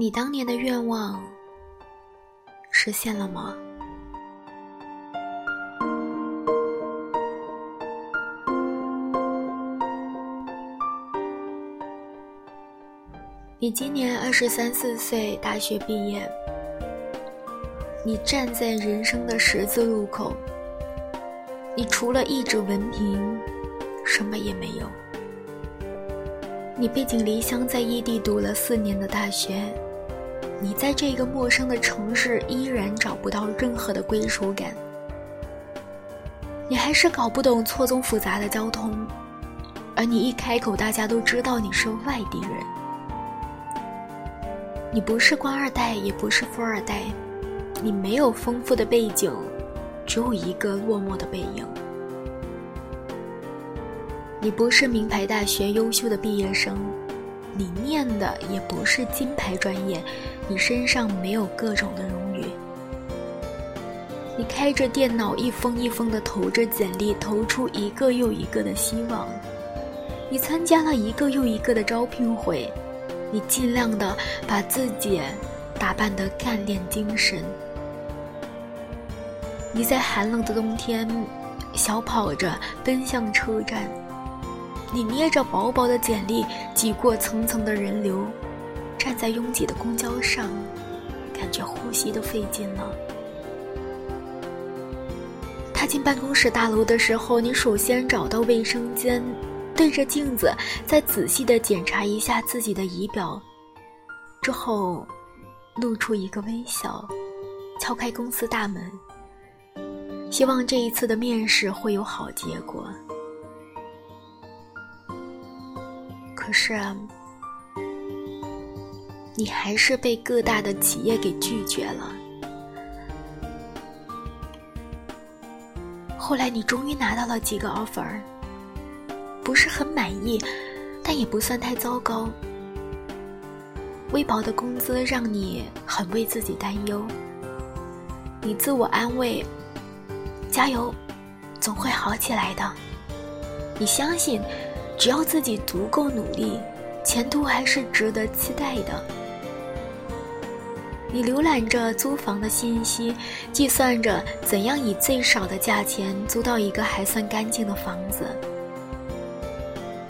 你当年的愿望实现了吗？你今年二十三四岁，大学毕业。你站在人生的十字路口，你除了一纸文凭，什么也没有。你背井离乡，在异地读了四年的大学，你在这个陌生的城市依然找不到任何的归属感。你还是搞不懂错综复杂的交通，而你一开口，大家都知道你是外地人。你不是官二代，也不是富二代。你没有丰富的背景，只有一个落寞的背影。你不是名牌大学优秀的毕业生，你念的也不是金牌专业，你身上没有各种的荣誉。你开着电脑一封一封的投着简历，投出一个又一个的希望。你参加了一个又一个的招聘会，你尽量的把自己打扮得干练精神。你在寒冷的冬天，小跑着奔向车站。你捏着薄薄的简历，挤过层层的人流，站在拥挤的公交上，感觉呼吸都费劲了。踏进办公室大楼的时候，你首先找到卫生间，对着镜子再仔细的检查一下自己的仪表，之后露出一个微笑，敲开公司大门。希望这一次的面试会有好结果。可是，你还是被各大的企业给拒绝了。后来，你终于拿到了几个 offer，不是很满意，但也不算太糟糕。微薄的工资让你很为自己担忧，你自我安慰。加油，总会好起来的。你相信，只要自己足够努力，前途还是值得期待的。你浏览着租房的信息，计算着怎样以最少的价钱租到一个还算干净的房子。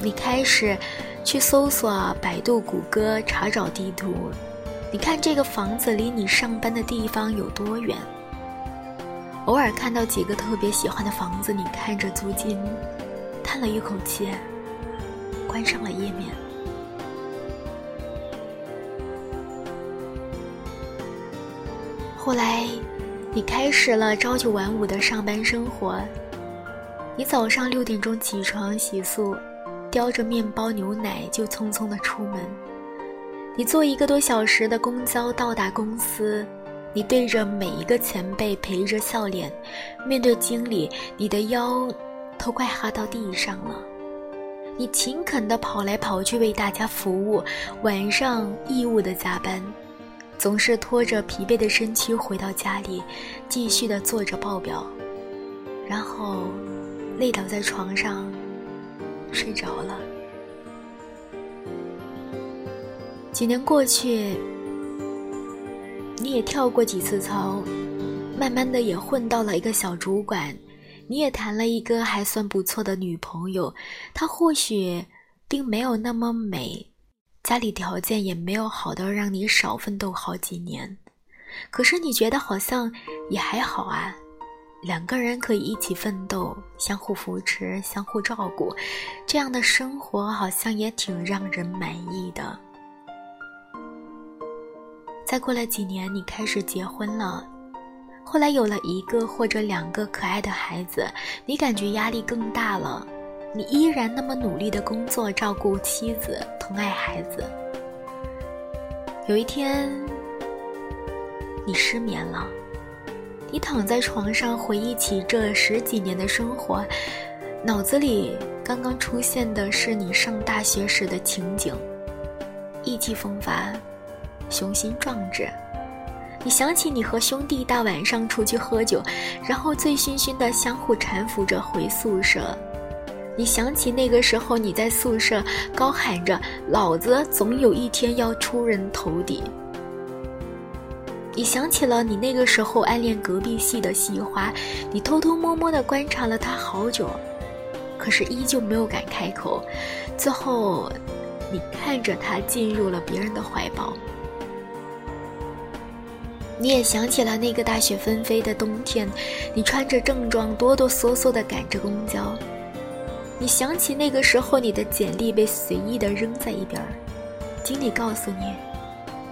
你开始去搜索百度、谷歌，查找地图，你看这个房子离你上班的地方有多远。偶尔看到几个特别喜欢的房子，你看着租金，叹了一口气，关上了页面。后来，你开始了朝九晚五的上班生活。你早上六点钟起床洗漱，叼着面包牛奶就匆匆的出门。你坐一个多小时的公交到达公司。你对着每一个前辈陪着笑脸，面对经理，你的腰都快哈到地上了。你勤恳地跑来跑去为大家服务，晚上义务的加班，总是拖着疲惫的身躯回到家里，继续的做着报表，然后累倒在床上睡着了。几年过去。你也跳过几次槽，慢慢的也混到了一个小主管。你也谈了一个还算不错的女朋友，她或许并没有那么美，家里条件也没有好到让你少奋斗好几年。可是你觉得好像也还好啊，两个人可以一起奋斗，相互扶持，相互照顾，这样的生活好像也挺让人满意的。再过了几年，你开始结婚了，后来有了一个或者两个可爱的孩子，你感觉压力更大了。你依然那么努力的工作，照顾妻子，疼爱孩子。有一天，你失眠了，你躺在床上回忆起这十几年的生活，脑子里刚刚出现的是你上大学时的情景，意气风发。雄心壮志，你想起你和兄弟大晚上出去喝酒，然后醉醺醺的相互搀扶着回宿舍。你想起那个时候你在宿舍高喊着“老子总有一天要出人头地”，你想起了你那个时候暗恋隔壁系的系花，你偷偷摸摸的观察了他好久，可是依旧没有敢开口。最后，你看着他进入了别人的怀抱。你也想起了那个大雪纷飞的冬天，你穿着正装哆哆嗦嗦的赶着公交。你想起那个时候你的简历被随意的扔在一边，经理告诉你，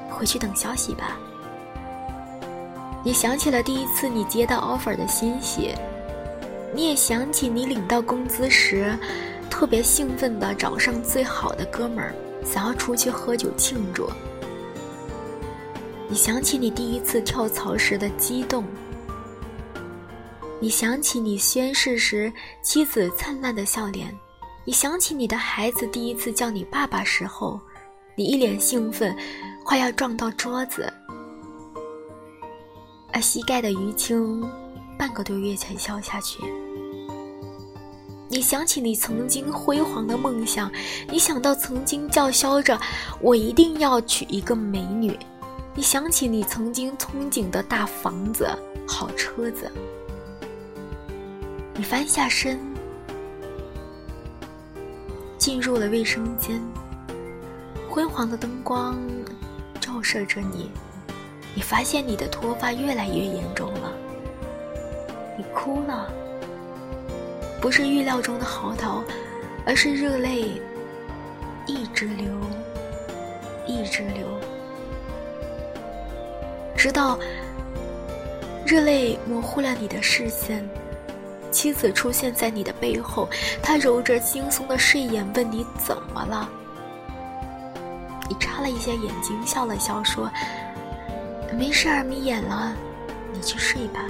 回去等消息吧。你想起了第一次你接到 offer 的欣喜，你也想起你领到工资时，特别兴奋的找上最好的哥们儿，想要出去喝酒庆祝。你想起你第一次跳槽时的激动，你想起你宣誓时妻子灿烂的笑脸，你想起你的孩子第一次叫你爸爸时候，你一脸兴奋，快要撞到桌子。而膝盖的淤青，半个多月才消下去。你想起你曾经辉煌的梦想，你想到曾经叫嚣着“我一定要娶一个美女”，你想起你曾经憧憬的大房子、好车子。你翻下身，进入了卫生间，昏黄的灯光照射着你。你发现你的脱发越来越严重了，你哭了，不是预料中的嚎啕，而是热泪一直流，一直流，直到热泪模糊了你的视线。妻子出现在你的背后，她揉着惺忪的睡眼问你怎么了。你眨了一下眼睛，笑了笑说。没事儿，眯眼了，你去睡吧。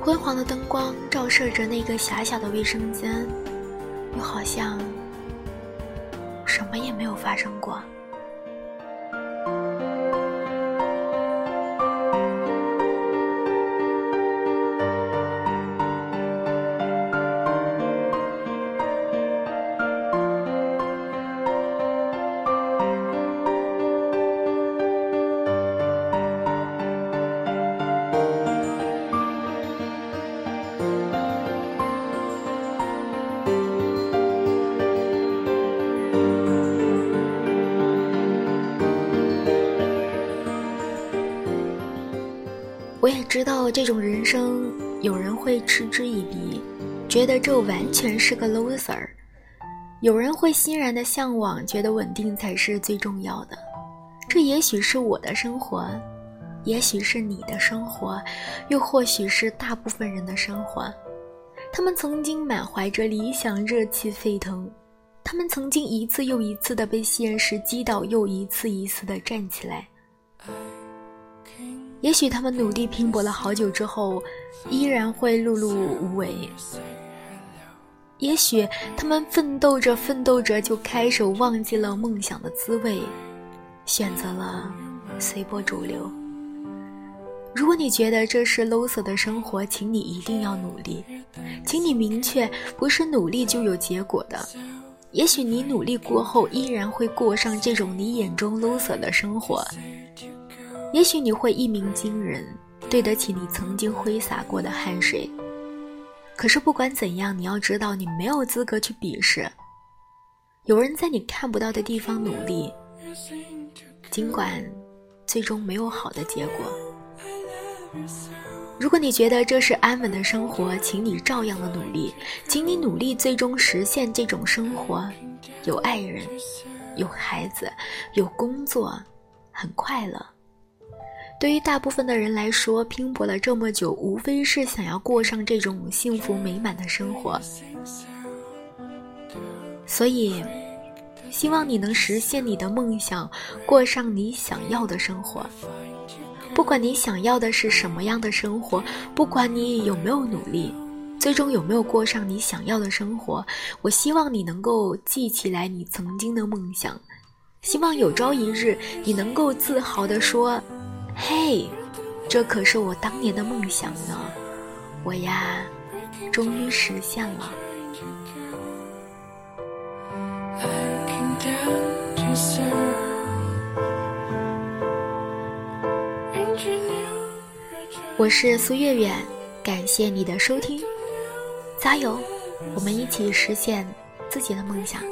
昏黄的灯光照射着那个狭小的卫生间，又好像什么也没有发生过。我也知道这种人生，有人会嗤之以鼻，觉得这完全是个 loser；有人会欣然的向往，觉得稳定才是最重要的。这也许是我的生活，也许是你的生活，又或许是大部分人的生活。他们曾经满怀着理想，热气沸腾；他们曾经一次又一次的被现实击倒，又一次一次的站起来。也许他们努力拼搏了好久之后，依然会碌碌无为。也许他们奋斗着奋斗着就开始忘记了梦想的滋味，选择了随波逐流。如果你觉得这是 loser 的生活，请你一定要努力，请你明确，不是努力就有结果的。也许你努力过后，依然会过上这种你眼中 loser 的生活。也许你会一鸣惊人，对得起你曾经挥洒过的汗水。可是不管怎样，你要知道，你没有资格去鄙视。有人在你看不到的地方努力，尽管最终没有好的结果。如果你觉得这是安稳的生活，请你照样的努力，请你努力最终实现这种生活：有爱人，有孩子，有工作，很快乐。对于大部分的人来说，拼搏了这么久，无非是想要过上这种幸福美满的生活。所以，希望你能实现你的梦想，过上你想要的生活。不管你想要的是什么样的生活，不管你有没有努力，最终有没有过上你想要的生活，我希望你能够记起来你曾经的梦想。希望有朝一日，你能够自豪地说。嘿，这可是我当年的梦想呢。我呀，终于实现了。我是苏月月，感谢你的收听，加油！我们一起实现自己的梦想。